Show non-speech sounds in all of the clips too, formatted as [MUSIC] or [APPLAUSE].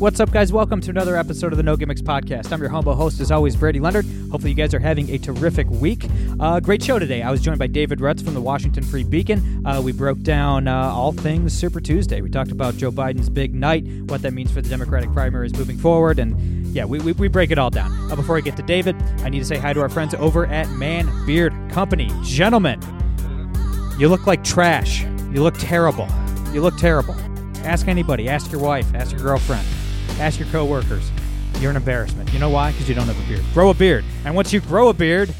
What's up, guys? Welcome to another episode of the No Gimmicks Podcast. I'm your humble host, as always, Brady Leonard. Hopefully, you guys are having a terrific week. Uh, great show today. I was joined by David Rutz from the Washington Free Beacon. Uh, we broke down uh, all things Super Tuesday. We talked about Joe Biden's big night, what that means for the Democratic primaries moving forward, and yeah, we, we, we break it all down. Uh, before I get to David, I need to say hi to our friends over at Man Beard Company. Gentlemen, you look like trash. You look terrible. You look terrible. Ask anybody. Ask your wife. Ask your girlfriend. Ask your coworkers. You're an embarrassment. You know why? Because you don't have a beard. Grow a beard. And once you grow a beard,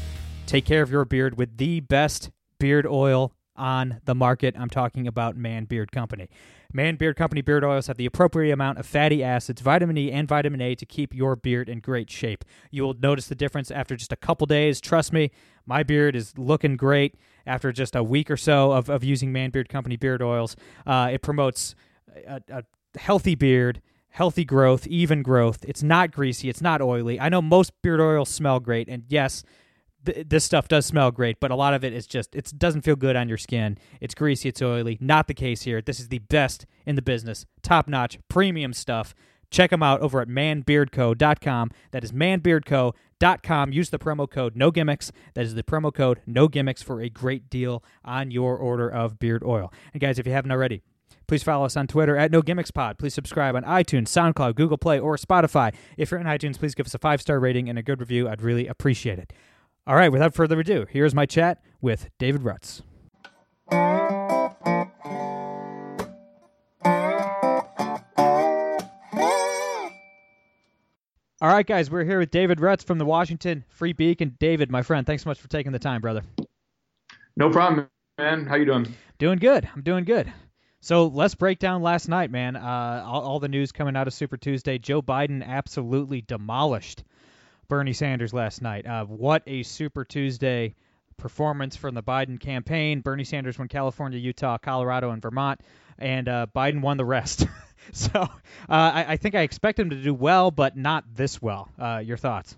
take care of your beard with the best beard oil on the market. I'm talking about Man Beard Company. Man Beard Company beard oils have the appropriate amount of fatty acids, vitamin E, and vitamin A to keep your beard in great shape. You will notice the difference after just a couple days. Trust me, my beard is looking great after just a week or so of, of using Man Beard Company beard oils. Uh, it promotes a, a healthy beard healthy growth, even growth. It's not greasy, it's not oily. I know most beard oils smell great, and yes, th- this stuff does smell great, but a lot of it is just it doesn't feel good on your skin. It's greasy, it's oily. Not the case here. This is the best in the business, top notch, premium stuff. Check them out over at manbeardco.com. That is manbeardco.com. Use the promo code no gimmicks. That is the promo code no gimmicks for a great deal on your order of beard oil. And guys, if you haven't already, Please follow us on Twitter at No Gimmicks Pod. Please subscribe on iTunes, SoundCloud, Google Play, or Spotify. If you're in iTunes, please give us a five star rating and a good review. I'd really appreciate it. All right, without further ado, here's my chat with David Rutz. All right, guys, we're here with David Rutz from the Washington Free Beacon. David, my friend, thanks so much for taking the time, brother. No problem, man. How you doing? Doing good. I'm doing good. So let's break down last night, man. Uh, all, all, the news coming out of Super Tuesday. Joe Biden absolutely demolished Bernie Sanders last night. Uh, what a Super Tuesday performance from the Biden campaign. Bernie Sanders won California, Utah, Colorado, and Vermont, and uh, Biden won the rest. [LAUGHS] so uh, I, I, think I expect him to do well, but not this well. Uh, your thoughts?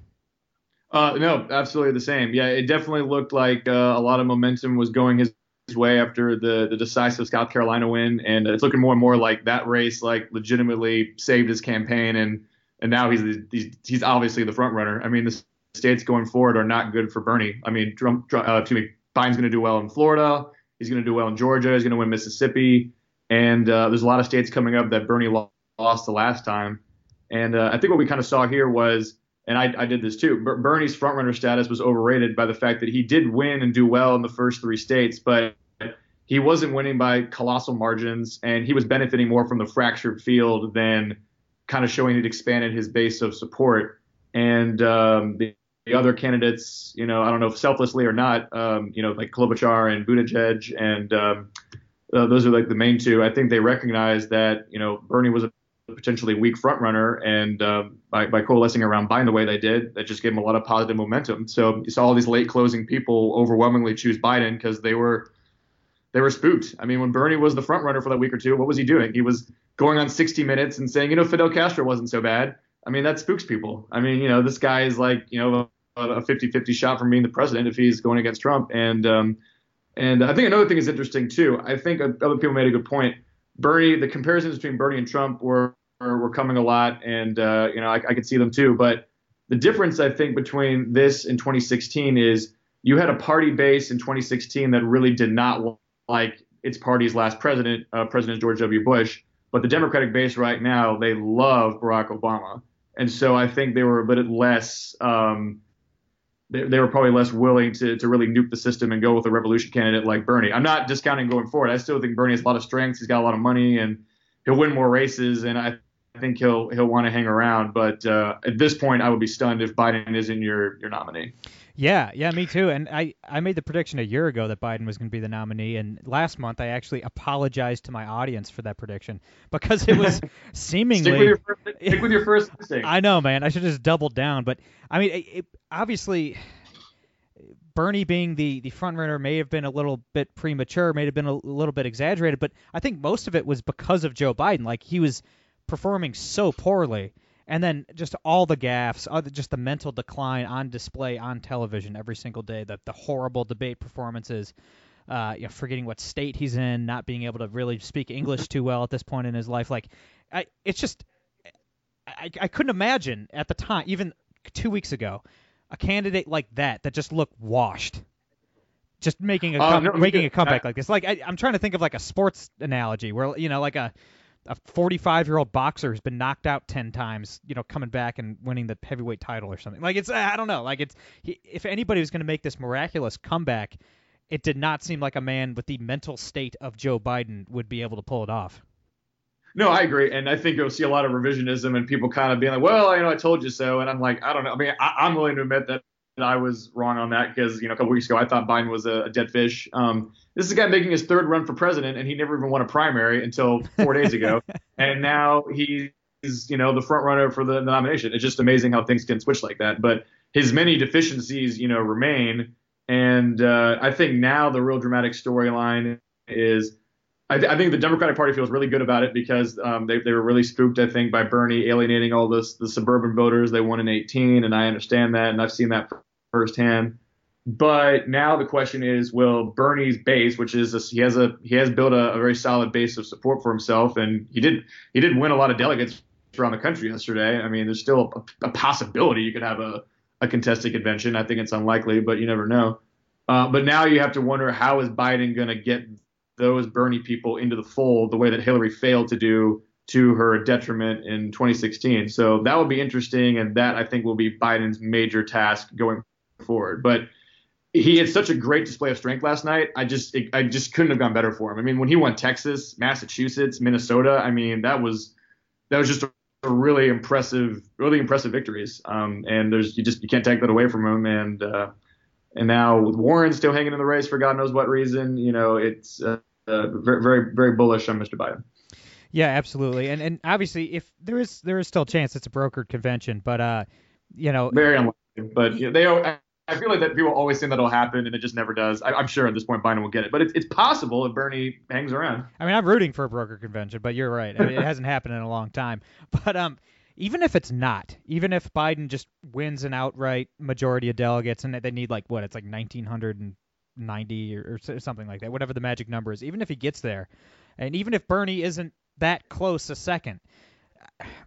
Uh, no, absolutely the same. Yeah, it definitely looked like a lot of momentum was going his way after the the decisive South Carolina win, and it's looking more and more like that race like legitimately saved his campaign, and and now he's he's, he's obviously the front runner. I mean, the states going forward are not good for Bernie. I mean, Trump, uh, excuse me, Biden's going to do well in Florida. He's going to do well in Georgia. He's going to win Mississippi, and uh, there's a lot of states coming up that Bernie lost the last time. And uh, I think what we kind of saw here was and I, I did this too. Bernie's frontrunner status was overrated by the fact that he did win and do well in the first three states, but he wasn't winning by colossal margins, and he was benefiting more from the fractured field than kind of showing it expanded his base of support. And um, the, the, other candidates, you know, I don't know if selflessly or not, um, you know, like Klobuchar and Buttigieg, and um, uh, those are like the main two. I think they recognized that, you know, Bernie was a potentially weak front runner, and uh, by, by coalescing around Biden the way they did, that just gave him a lot of positive momentum. So you saw all these late closing people overwhelmingly choose Biden because they were they were spooked. I mean, when Bernie was the front runner for that week or two, what was he doing? He was going on 60 Minutes and saying, you know, Fidel Castro wasn't so bad. I mean, that spooks people. I mean, you know, this guy is like, you know, a 50-50 shot from being the president if he's going against Trump. And um, and I think another thing is interesting too. I think other people made a good point. Bernie, the comparisons between Bernie and Trump were were coming a lot, and uh, you know I, I could see them too. But the difference I think between this and 2016 is you had a party base in 2016 that really did not like its party's last president, uh, President George W. Bush. But the Democratic base right now, they love Barack Obama, and so I think they were a bit less. Um, they, they were probably less willing to, to really nuke the system and go with a revolution candidate like Bernie. I'm not discounting going forward. I still think Bernie has a lot of strengths. He's got a lot of money and he'll win more races. And I I think he'll he'll want to hang around. But uh, at this point, I would be stunned if Biden isn't your your nominee. Yeah, yeah, me too. And I, I made the prediction a year ago that Biden was going to be the nominee, and last month I actually apologized to my audience for that prediction because it was [LAUGHS] seemingly. stick with your first, stick with your first instinct. I know, man. I should just doubled down, but I mean, it, it, obviously, Bernie being the the front runner may have been a little bit premature, may have been a little bit exaggerated, but I think most of it was because of Joe Biden. Like he was performing so poorly and then just all the gaffes, just the mental decline on display on television every single day. The the horrible debate performances, uh, you know, forgetting what state he's in, not being able to really speak English too well at this point in his life. Like, I, it's just, I, I couldn't imagine at the time, even two weeks ago, a candidate like that that just looked washed. Just making a Uh, com- no, making a comeback I- like this, like I, I'm trying to think of like a sports analogy where you know, like a a 45 year old boxer who's been knocked out 10 times, you know, coming back and winning the heavyweight title or something. Like it's, I don't know, like it's, he, if anybody was going to make this miraculous comeback, it did not seem like a man with the mental state of Joe Biden would be able to pull it off. No, I agree, and I think you'll see a lot of revisionism and people kind of being like, "Well, you know, I told you so," and I'm like, I don't know. I mean, I, I'm willing to admit that, that I was wrong on that because you know a couple weeks ago I thought Biden was a, a dead fish. Um, this is a guy making his third run for president, and he never even won a primary until four days ago, [LAUGHS] and now he's you know the front runner for the, the nomination. It's just amazing how things can switch like that. But his many deficiencies, you know, remain, and uh, I think now the real dramatic storyline is. I, th- I think the Democratic Party feels really good about it because um, they, they were really spooked, I think, by Bernie alienating all this the suburban voters. They won in 18, and I understand that, and I've seen that firsthand. But now the question is, will Bernie's base, which is a, he has a he has built a, a very solid base of support for himself, and he did he did win a lot of delegates around the country yesterday. I mean, there's still a, a possibility you could have a, a contested convention. I think it's unlikely, but you never know. Uh, but now you have to wonder how is Biden going to get those Bernie people into the fold the way that Hillary failed to do to her detriment in 2016. So that will be interesting, and that I think will be Biden's major task going forward. But he had such a great display of strength last night. I just it, I just couldn't have gone better for him. I mean, when he won Texas, Massachusetts, Minnesota, I mean that was that was just a, a really impressive, really impressive victories. Um, and there's you just you can't take that away from him. And uh, and now with Warren still hanging in the race for God knows what reason, you know, it's uh, uh, very, very, very bullish on Mr. Biden. Yeah, absolutely. And and obviously, if there is there is still a chance it's a brokered convention, but uh, you know, Very unlikely, but you know, they. I, feel like that people always think that'll happen, and it just never does. I, I'm sure at this point Biden will get it, but it's, it's possible if Bernie hangs around. I mean, I'm rooting for a broker convention, but you're right. I mean, it hasn't happened in a long time. But um, even if it's not, even if Biden just wins an outright majority of delegates, and they need like what it's like 1990 or, or something like that, whatever the magic number is. Even if he gets there, and even if Bernie isn't that close a second,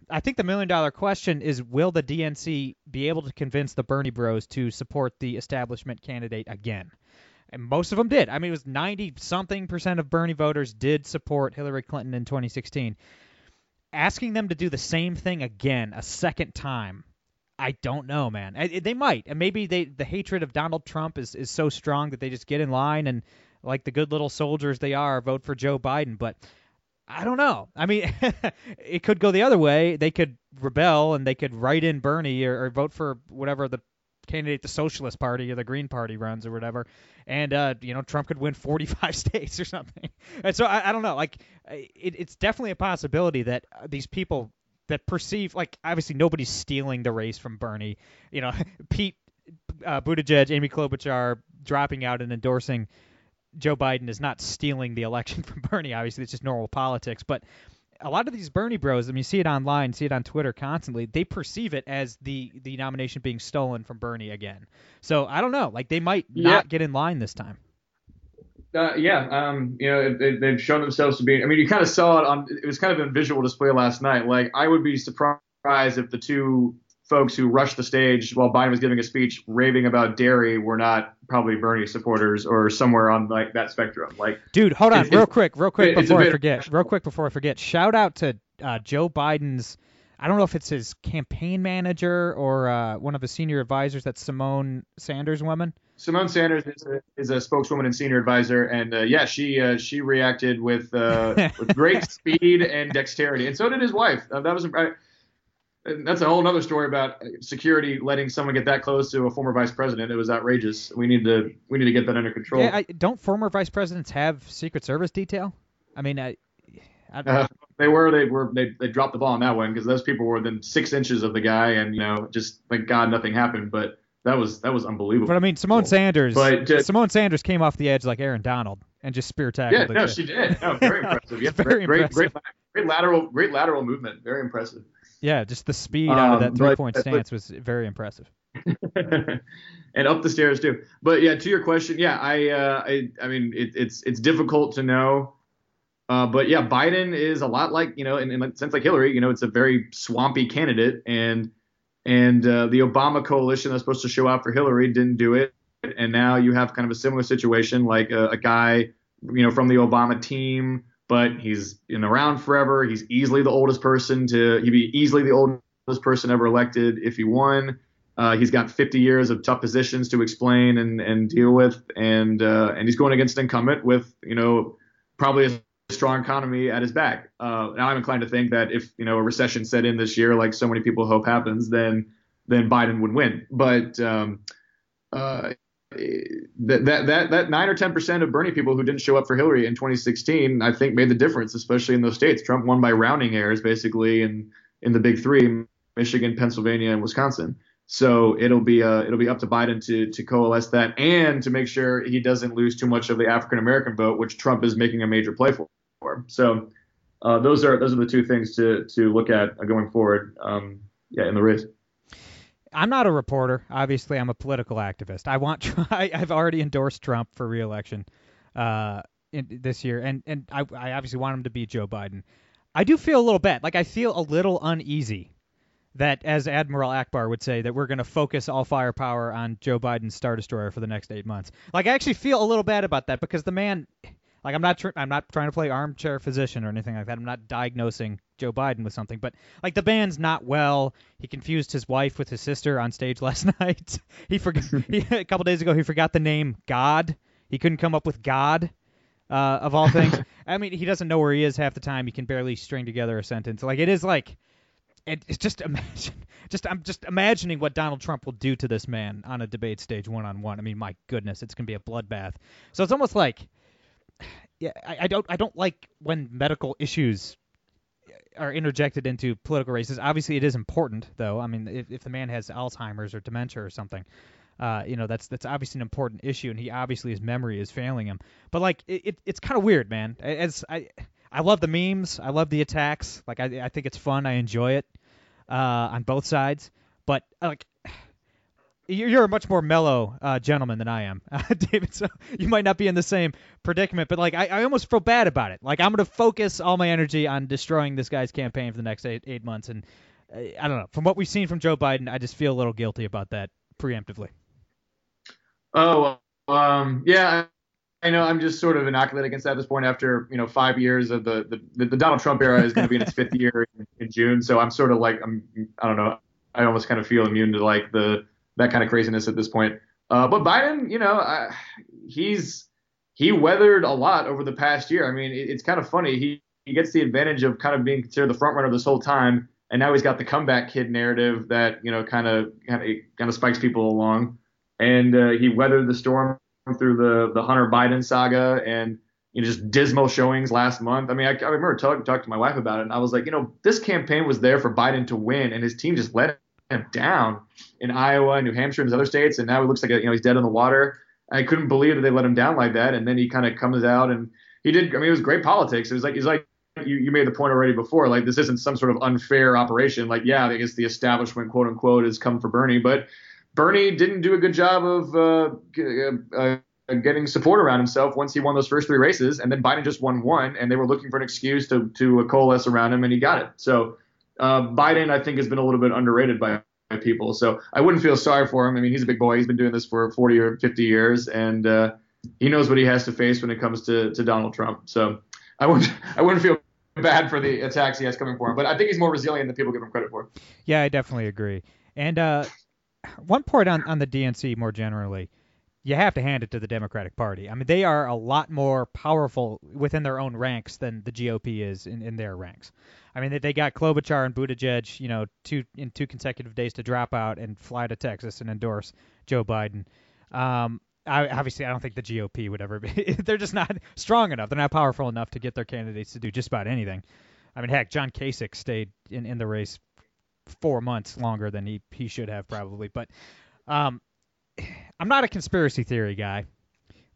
I think the million dollar question is will the DNC be able to convince the Bernie bros to support the establishment candidate again? And most of them did. I mean, it was 90 something percent of Bernie voters did support Hillary Clinton in 2016. Asking them to do the same thing again a second time, I don't know, man. I, they might. And maybe they the hatred of Donald Trump is, is so strong that they just get in line and, like the good little soldiers they are, vote for Joe Biden. But I don't know. I mean, [LAUGHS] it could go the other way. They could rebel and they could write in Bernie or, or vote for whatever the candidate the Socialist Party or the Green Party runs or whatever, and uh, you know Trump could win [LAUGHS] 45 [LAUGHS] states or something. And so I, I don't know. Like it, it's definitely a possibility that uh, these people that perceive like obviously nobody's stealing the race from Bernie. You know, Pete uh, Buttigieg, Amy Klobuchar dropping out and endorsing Joe Biden is not stealing the election [LAUGHS] from Bernie. Obviously, it's just normal politics. But a lot of these Bernie bros, I mean, you see it online, see it on Twitter constantly. They perceive it as the the nomination being stolen from Bernie again. So I don't know. Like they might Yeah. not get in line this time. Uh, yeah, um, you know, they, they've shown themselves to be. I mean, you kind of saw it on. It was kind of a visual display last night. Like, I would be surprised if the two folks who rushed the stage while Biden was giving a speech raving about dairy were not probably Bernie supporters or somewhere on like that spectrum. Like, Dude, hold on, real quick, real quick before I forget. Real quick before I forget. Shout out to uh, Joe Biden's. I don't know if it's his campaign manager or uh, one of his senior advisors. That's Symone Sanders woman. Symone Sanders is a, is a spokeswoman and senior advisor, and uh, yeah, she uh, she reacted with uh, [LAUGHS] with great speed and dexterity, and so did his wife. Uh, that was I, that's a whole other story about security letting someone get that close to a former vice president. It was outrageous. We need to we need to get that under control. Yeah, I, don't former vice presidents have Secret Service detail? I mean, I, I uh, they were they were they, they dropped the ball on that one because those people were within six inches of the guy, and you know just thank God nothing happened. But that was that was unbelievable. But I mean, Symone Sanders. But just, Symone Sanders came off the edge like Aaron Donald and just spear tackled. Yeah, no, she did. No, very [LAUGHS] impressive. Yeah, very great, impressive. Great, great, lateral, great lateral movement. Very impressive. Yeah, just the speed out of that three point um, stance but, was very impressive. [LAUGHS] and up the stairs too. But yeah, to your question, yeah, I, uh, I, I mean, it, it's it's difficult to know. Uh, but yeah, Biden is a lot like you know, in, in a sense like Hillary. You know, it's a very swampy candidate, and and uh, the Obama coalition that's supposed to show out for Hillary didn't do it, and now you have kind of a similar situation, like a, a guy, you know, from the Obama team but he's been around forever. He's easily the oldest person to he'd be easily the oldest person ever elected if he won. Uh, he's got 50 years of tough positions to explain and, and deal with, and uh, and he's going against an incumbent with you know probably a strong economy at his back. Uh, now I'm inclined to think that if you know a recession set in this year, like so many people hope happens, then then Biden would win. But um, uh, that that that nine or ten percent of Bernie people who didn't show up for Hillary in 2016, I think, made the difference, especially in those states. Trump won by rounding errors, basically, in in the big three: Michigan, Pennsylvania, and Wisconsin. So it'll be uh, it'll be up to Biden to to coalesce that and to make sure he doesn't lose too much of the African American vote, which Trump is making a major play for. So uh, those are those are the two things to to look at going forward. Um, yeah, in the race. I'm not a reporter. Obviously, I'm a political activist. I want. [LAUGHS] I, have already endorsed Trump for reelection uh, in, this year, and and I, I obviously want him to beat Joe Biden. I do feel a little bad. Like I feel a little uneasy that, as Admiral Ackbar would say, that we're going to focus all firepower on Joe Biden's Star Destroyer for the next eight months. Like I actually feel a little bad about that because the man like I'm not tr- I'm not trying to play armchair physician or anything like that. I'm not diagnosing Joe Biden with something, but like the band's not well. He confused his wife with his sister on stage [LAUGHS] last night. he forgot [LAUGHS] he, a couple days ago he forgot the name God. He couldn't come up with God. Uh, of all things, [LAUGHS] I mean, he doesn't know where he is half the time. He can barely string together a sentence. Like it is like, it, it's just imagine, just I'm just imagining what Donald Trump will do to this man on a debate stage one on one. I mean, my goodness, it's gonna be a bloodbath. So it's almost like yeah, I, I don't I don't like when medical issues are interjected into political races. Obviously, it is important, though. I mean, if, if the man has Alzheimer's or dementia or something, uh, you know, that's that's obviously an important issue, and he obviously his memory is failing him. But like, it, it it's kind of weird, man. As I I love the memes, I love the attacks. Like, I I think it's fun. I enjoy it uh, on both sides. But like, you're a much more mellow uh, gentleman than I am, uh, [LAUGHS] David. So you might not be in the same predicament, but like I, I almost feel bad about it. Like I'm going to focus all my energy on destroying this guy's campaign for the next eight eight months, and uh, I don't know. From what we've seen from Joe Biden, I just feel a little guilty about that preemptively. Oh, um, yeah. I know I'm just sort of inoculated against that at this point after you know five years of the the, the Donald Trump era is going to be in its fifth [LAUGHS] year in, in June, so I'm sort of like I'm I don't know I almost kind of feel immune to like the that kind of craziness at this point. Uh, but Biden, you know, he's he weathered a lot over the past year. I mean, it, it's kind of funny. He he gets the advantage of kind of being considered the front runner this whole time, and now he's got the comeback kid narrative that you know kind of kind of kind of spikes people along. And uh, he weathered the storm through the the Hunter Biden saga and you know just dismal showings last month. I mean, I, I remember talking talk to my wife about it, and I was like, you know, this campaign was there for Biden to win, and his team just let down in Iowa, New Hampshire, and other states, and now he looks like you know he's dead in the water. I couldn't believe that they let him down like that, and then he kind of comes out and he did. I mean, it was great politics. It was like he's like you, you made the point already before. Like this isn't some sort of unfair operation. Like yeah, I guess the establishment, quote unquote, has come for Bernie, but Bernie didn't do a good job of uh, uh, getting support around himself once he won those first three races, and then Biden just won one, and they were looking for an excuse to to coalesce around him, and he got it. So uh, Biden, I think, has been a little bit underrated by people. So I wouldn't feel sorry for him. I mean, he's a big boy. He's been doing this for 40 or 50 years, and uh, he knows what he has to face when it comes to, to Donald Trump. So I wouldn't [LAUGHS] I wouldn't feel bad for the attacks he has coming for him. But I think he's more resilient than people give him credit for. Yeah, I definitely agree. And uh, one point on, on the DNC more generally, you have to hand it to the Democratic Party. I mean, they are a lot more powerful within their own ranks than the GOP is in, in their ranks. I mean, they, they got Klobuchar and Buttigieg, you know, two in two consecutive days to drop out and fly to Texas and endorse Joe Biden. Um, I, obviously, I don't think the GOP would ever be. [LAUGHS] they're just not strong enough. They're not powerful enough to get their candidates to do just about anything. I mean, heck, John Kasich stayed in, in the race four months longer than he, he should have probably. But um, [SIGHS] I'm not a conspiracy theory guy,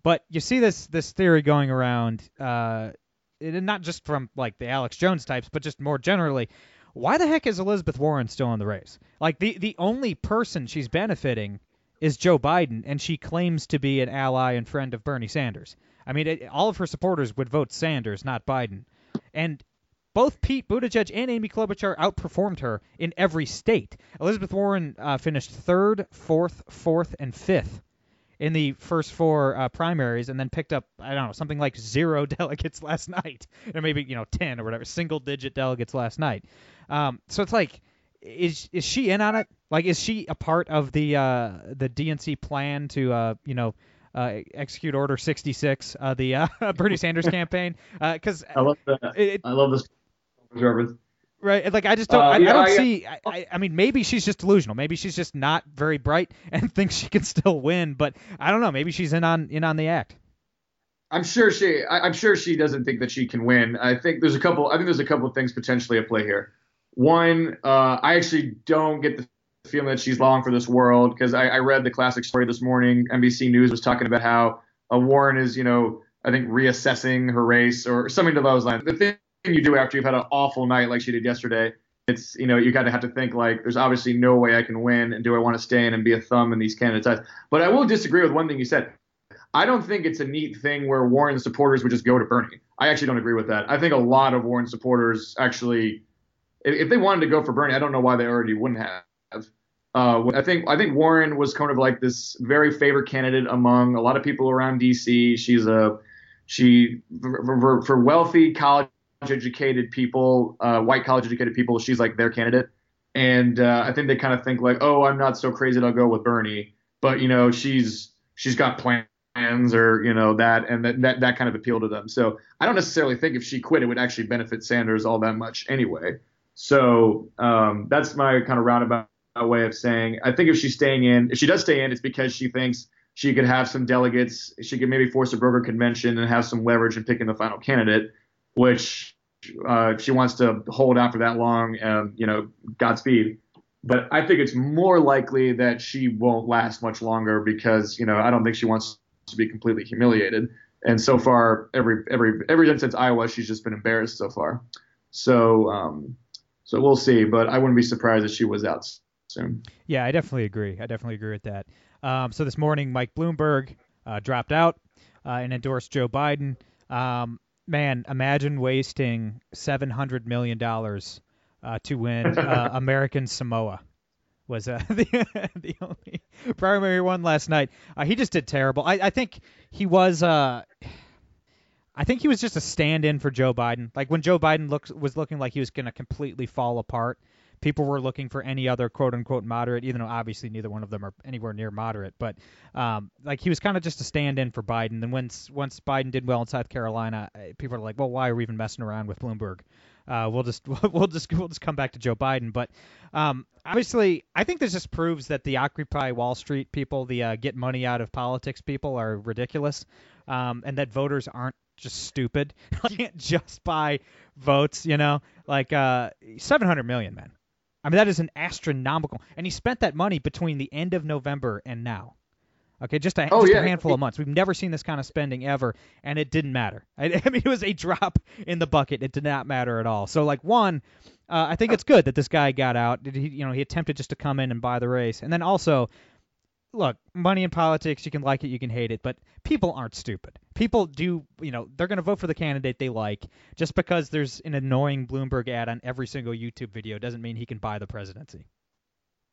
but you see this this theory going around, uh, it, not just from like the Alex Jones types, but just more generally. Why the heck is Elizabeth Warren still in the race? Like the the only person she's benefiting is Joe Biden, and she claims to be an ally and friend of Bernie Sanders. I mean, it, all of her supporters would vote Sanders, not Biden. And both Pete Buttigieg and Amy Klobuchar outperformed her in every state. Elizabeth Warren uh, finished third, fourth, fourth, and fifth in the first four uh, primaries, and then picked up I don't know something like zero [LAUGHS] delegates last night, or maybe you know ten or whatever, single-digit delegates last night. Um, so it's like, is is she in on it? Like, is she a part of the uh, the DNC plan to uh, you know? uh, execute Order 66, uh, the uh, [LAUGHS] Bernie Sanders [LAUGHS] campaign. Because uh, I love that. It, I love this. Right, like I just don't. Uh, I, yeah, I, don't I, see. I, I mean, maybe she's just delusional. Maybe she's just not very bright [LAUGHS] and thinks she can still win. But I don't know. Maybe she's in on in on the act. I'm sure she. I, am sure she doesn't think that she can win. I think there's a couple. I think there's a couple of things potentially at play here. One, uh, I actually don't get the feeling that she's long for this world because I, I, read the classic story this morning. NBC News was talking about how uh, Warren is, you know, I think reassessing her race or something to those lines. The thing you do after you've had an awful night like she did yesterday, it's you know you kind of have to think like there's obviously no way I can win, and do I want to stay in and be a thumb in these candidates' eyes? But I will disagree with one thing you said. I don't think it's a neat thing where Warren supporters would just go to Bernie. I actually don't agree with that. I think a lot of Warren supporters actually, if they wanted to go for Bernie, I don't know why they already wouldn't have. Uh, I think I think Warren was kind of like this very favored candidate among a lot of people around D.C. She's a she for, for wealthy college educated people, uh, white college educated people, she's like their candidate. And uh, I think they kind of think like, oh, I'm not so crazy, I'll go with Bernie. But you know, she's she's got plans or you know that, and that that, that kind of appeal to them. So I don't necessarily think if she quit, it would actually benefit Sanders all that much anyway. So um, that's my kind of roundabout way of saying I think if she's staying in, if she does stay in, it's because she thinks she could have some delegates. She could maybe force a broker convention and have some leverage in picking the final candidate, which uh, she wants to hold out for that long. And, you know, Godspeed. But I think it's more likely that she won't last much longer because, you know, I don't think she wants to be completely humiliated. And so far, every every every time since Iowa, she's just been embarrassed so far. So um, so we'll see. But I wouldn't be surprised if she was out soon. Yeah, I definitely agree. I definitely agree with that. Um, so this morning, Mike Bloomberg uh, dropped out uh, and endorsed Joe Biden. Um, man, imagine wasting seven hundred million dollars uh, to win uh, [LAUGHS] American Samoa. Was uh, [LAUGHS] the the only primary one last night. Uh, he just did terrible. I, I think he was. Uh, I think he was just a stand-in for Joe Biden. Like when Joe Biden looks was looking like he was going to completely fall apart people were looking for any other quote unquote moderate, even though obviously neither one of them are anywhere near moderate. But um, like he was kind of just a stand-in for Biden. And once once Biden did well in South Carolina, uh, people are like, well, why are we even messing around with Bloomberg? Uh, we'll just [LAUGHS] we'll just we'll just come back to Joe Biden. But um, obviously, I think this just proves that the Occupy Wall Street people, the uh, get money out of politics people, are ridiculous, um, and that voters aren't just stupid. [LAUGHS] you can't just buy votes, you know. Like uh, 700 million, man. I mean, that is an astronomical. And he spent that money between the end of November and now. Okay, just a, oh, just yeah. a handful of months. We've never seen this kind of spending ever, and it didn't matter. [LAUGHS] I, I, mean, it was a drop in the bucket. It did not matter at all. So, like, one, uh, I think it's good that this guy got out. He, you know, he attempted just to come in and buy the race, and then also, look, money in politics, you can like it, you can hate it, but people aren't stupid. People do, you know, they're going to vote for the candidate they like. Just because there's an annoying Bloomberg ad on every single YouTube video doesn't mean he can buy the presidency.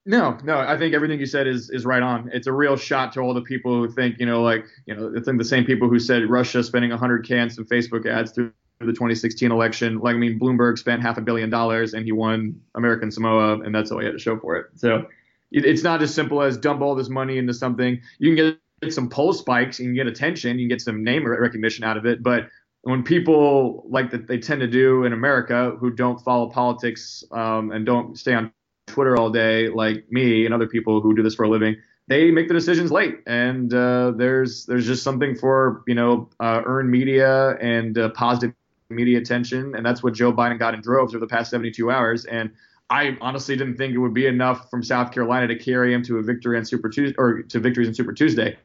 No, no, I think everything you said is is right on. It's a real shot to all the people who think, you know, like, you know, I think the same people who said Russia spending 100k on some Facebook ads through the 2016 election. Like, I mean, Bloomberg spent half a billion dollars and he won American Samoa, and that's all he had to show for it. So it's not as simple as dump all this money into something. You can get, get some poll spikes, and you can get attention, you can get some name recognition out of it, but when people like that they tend to do in America who don't follow politics um, and don't stay on Twitter all day like me and other people who do this for a living, they make the decisions late, and uh, there's there's just something for you know uh, earned media and uh, positive media attention, and that's what Joe Biden got in droves over the past 72 hours. And I honestly didn't think it would be enough from South Carolina to carry him to a victory on Super Tuesday or to victories in Super Tuesday.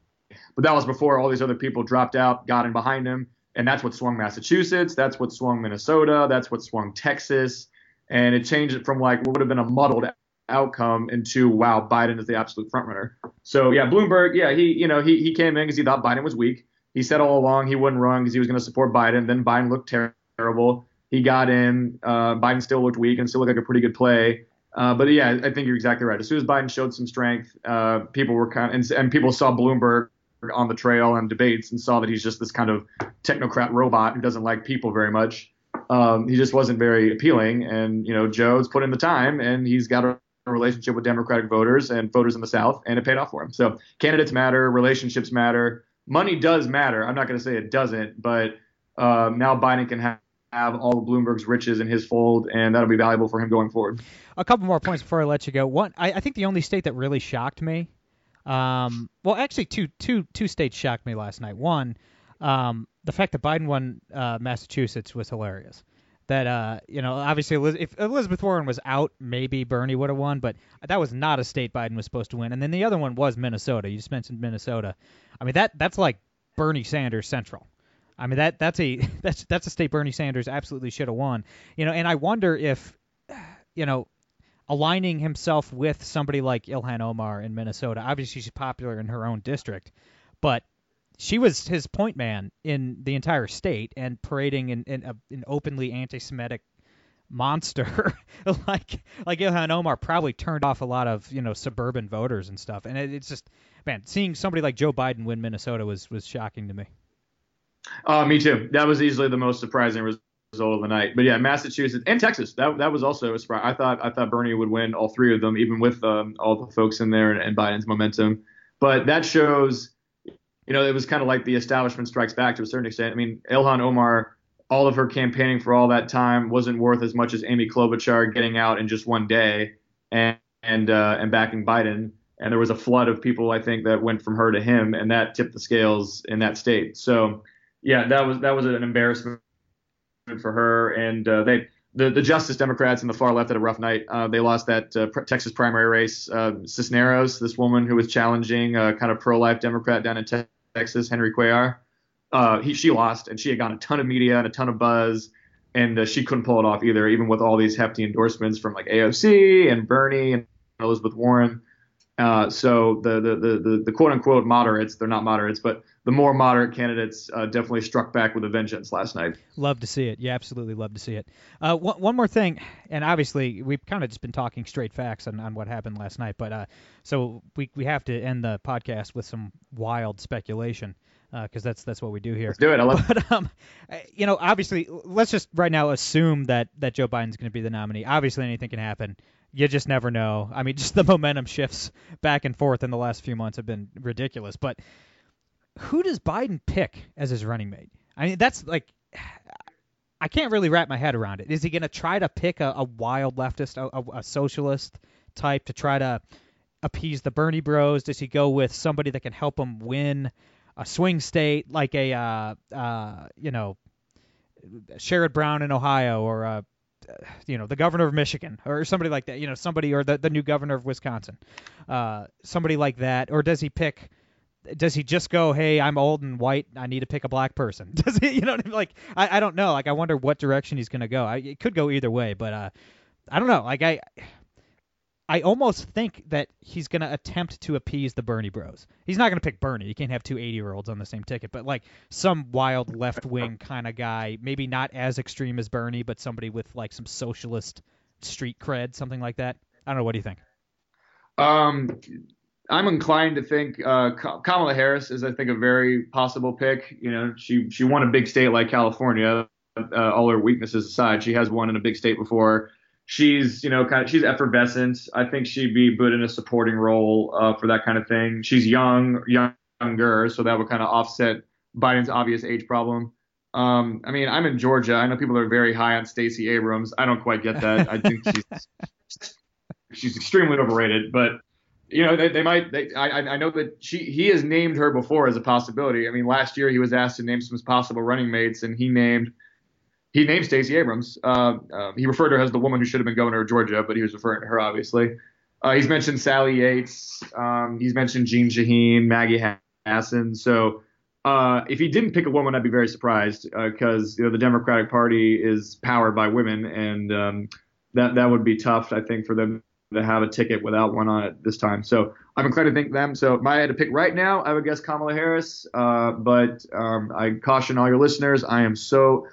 But that was before all these other people dropped out, got in behind him, and that's what swung Massachusetts. That's what swung Minnesota. That's what swung Texas, and it changed it from like what would have been a muddled outcome into wow, Biden is the absolute frontrunner. So yeah, Bloomberg, yeah, he you know he he came in because he thought Biden was weak. He said all along he wouldn't run because he was going to support Biden. Then Biden looked ter- terrible. He got in. Uh, Biden still looked weak and still looked like a pretty good play. Uh, but yeah, I think you're exactly right. As soon as Biden showed some strength, uh, people were kind of, and, and people saw Bloomberg on the trail and debates and saw that he's just this kind of technocrat robot who doesn't like people very much. Um, he just wasn't very appealing. And you know, Joe's put in the time, and he's got a relationship with Democratic voters and voters in the South, and it paid off for him. So candidates matter, relationships matter, money does matter. I'm not going to say it doesn't, but um, now Biden can have, have all of Bloomberg's riches in his fold, and that'll be valuable for him going forward. A couple more points before I let you go. One, I, I think the only state that really shocked me, um, well, actually, two, two, two states shocked me last night. One, um, the fact that Biden won uh, Massachusetts was hilarious that uh, you know, obviously if Elizabeth Warren was out, maybe Bernie would have won, but that was not a state Biden was supposed to win. And then the other one was Minnesota. You just mentioned Minnesota. I mean that that's like Bernie Sanders central. I mean that that's a [LAUGHS] that's that's a state Bernie Sanders absolutely should have won. You know, and I wonder if [SIGHS] you know aligning himself with somebody like Ilhan Omar in Minnesota. Obviously she's popular in her own district, but she was his point man in the entire state and parading in, in an openly anti-Semitic monster [LAUGHS] like like Ilhan Omar probably turned off a lot of you know suburban voters and stuff. And it, it's just man, seeing somebody like Joe Biden win Minnesota was was shocking to me. Uh, me too. That was easily the most surprising result of the night. But yeah, Massachusetts and Texas. That that was also a surprise. I thought I thought Bernie would win all three of them, even with um, all the folks in there and, and Biden's momentum. But that shows you know, it was kind of like the establishment strikes back to a certain extent. I mean, Ilhan Omar, all of her campaigning for all that time wasn't worth as much as Amy Klobuchar getting out in just one day and and uh, and backing Biden. And there was a flood of people, I think, that went from her to him, and that tipped the scales in that state. So, yeah, that was that was an embarrassment for her. And uh, they the, the Justice Democrats and the far left had a rough night. Uh, they lost that uh, Texas primary race. Uh, Cisneros, this woman who was challenging a kind of pro-life Democrat down in Texas Henry Cuellar. Uh, he, she lost, and she had gotten a ton of media and a ton of buzz, and uh, she couldn't pull it off either, even with all these hefty endorsements from like AOC and Bernie and Elizabeth Warren. Uh, so the, the, the the quote unquote moderates, they're not moderates, but the more moderate candidates uh, definitely struck back with a vengeance last night. Love to see it. Yeah, absolutely love to see it. Uh, one, one more thing, and obviously we've kind of just been talking straight facts on, on what happened last night, but uh, so we we have to end the podcast with some wild speculation because uh, that's that's what we do here. Let's do it. I love. [LAUGHS] But um, you know, obviously, let's just right now assume that that Joe Biden's going to be the nominee. Obviously, anything can happen you just never know. I mean, [LAUGHS] just the momentum shifts back and forth in the last few months have been ridiculous. But who does Biden pick as his running mate? I mean, that's like I can't really wrap my head around it. Is he going to try to pick a, a wild leftist, a, a, socialist type to try to appease the Bernie Bros? Does he go with somebody that can help him win a swing state like a uh, uh, you know Sherrod Brown in Ohio or a you know, the governor of Michigan or somebody like that, you know, somebody or the, the new governor of Wisconsin, uh, somebody like that, or does he pick? Does he just go, hey, I'm old and white, I need to pick a black person? [LAUGHS] Does he, you know, I mean? like I, I don't know, like I wonder what direction he's gonna go. I, it could go either way, but uh, I don't know, like I, I almost think that he's going to attempt to appease the Bernie bros. He's not going to pick Bernie. You can't have two 80 year olds on the same ticket, but like some wild left wing kind of guy, maybe not as extreme as Bernie, but somebody with like some socialist street cred, something like that. I don't know. What do you think? Um, I'm inclined to think uh, Kamala Harris is, I think, a very possible pick. You know, she she won a big state like California. Uh, all her weaknesses aside, she has won in a big state before she's you know kind of she's effervescent. I think she'd be good in a supporting role uh, for that kind of thing. She's young, younger, so that would kind of offset Biden's obvious age problem. Um, I mean, I'm in Georgia. I know people are very high on Stacey Abrams. I don't quite get that. I think she's [LAUGHS] she's extremely overrated. But you know, they, they might. They, I, I know that she he has named her before as a possibility. I mean, last year he was asked to name some possible running mates, and he named he named Stacey Abrams. Uh, uh, he referred to her as the woman who should have been governor of Georgia, but he was referring to her obviously. Uh, he's mentioned Sally Yates. Um, he's mentioned Jeanne Shaheen, Maggie Hassan. So uh, if he didn't pick a woman, I'd be very surprised because uh, you know the Democratic Party is powered by women, and um, that that would be tough, I think, for them to have a ticket without one on it this time. So I'm inclined to think them. So if I had to pick right now, I would guess Kamala Harris. Uh, but um, I caution all your listeners, I am so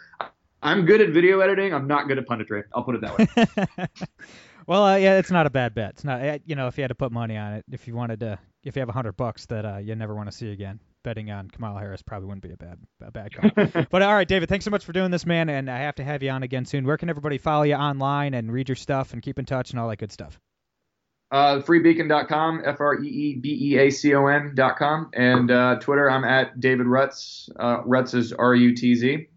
I'm good at video editing. I'm not good at punditry. I'll put it that way. [LAUGHS] well, uh, yeah, it's not a bad bet. It's not, uh, you know, if you had to put money on it, if you wanted to, if you have a hundred bucks that uh, you never want to see again, betting on Kamala Harris probably wouldn't be a bad a bad call. [LAUGHS] but all right, David, thanks so much for doing this, man, and I have to have you on again soon. Where can everybody follow you online and read your stuff and keep in touch and all that good stuff? Uh, freebeacon.com, F R E E B E A C O N.com, and uh, Twitter, I'm at David Rutz. Uh, Rutz is R U T Z.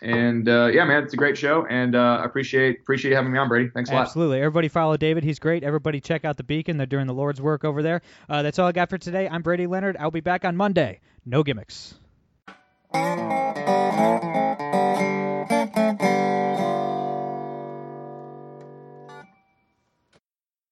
And uh, yeah, man, it's a great show, and uh, I appreciate appreciate having me on, Brady. Thanks a lot. Absolutely. Everybody follow David. He's great. Everybody check out the Beacon. They're doing the Lord's work over there. Uh, that's all I got for today. I'm Brady Leonard. I'll be back on Monday. No gimmicks.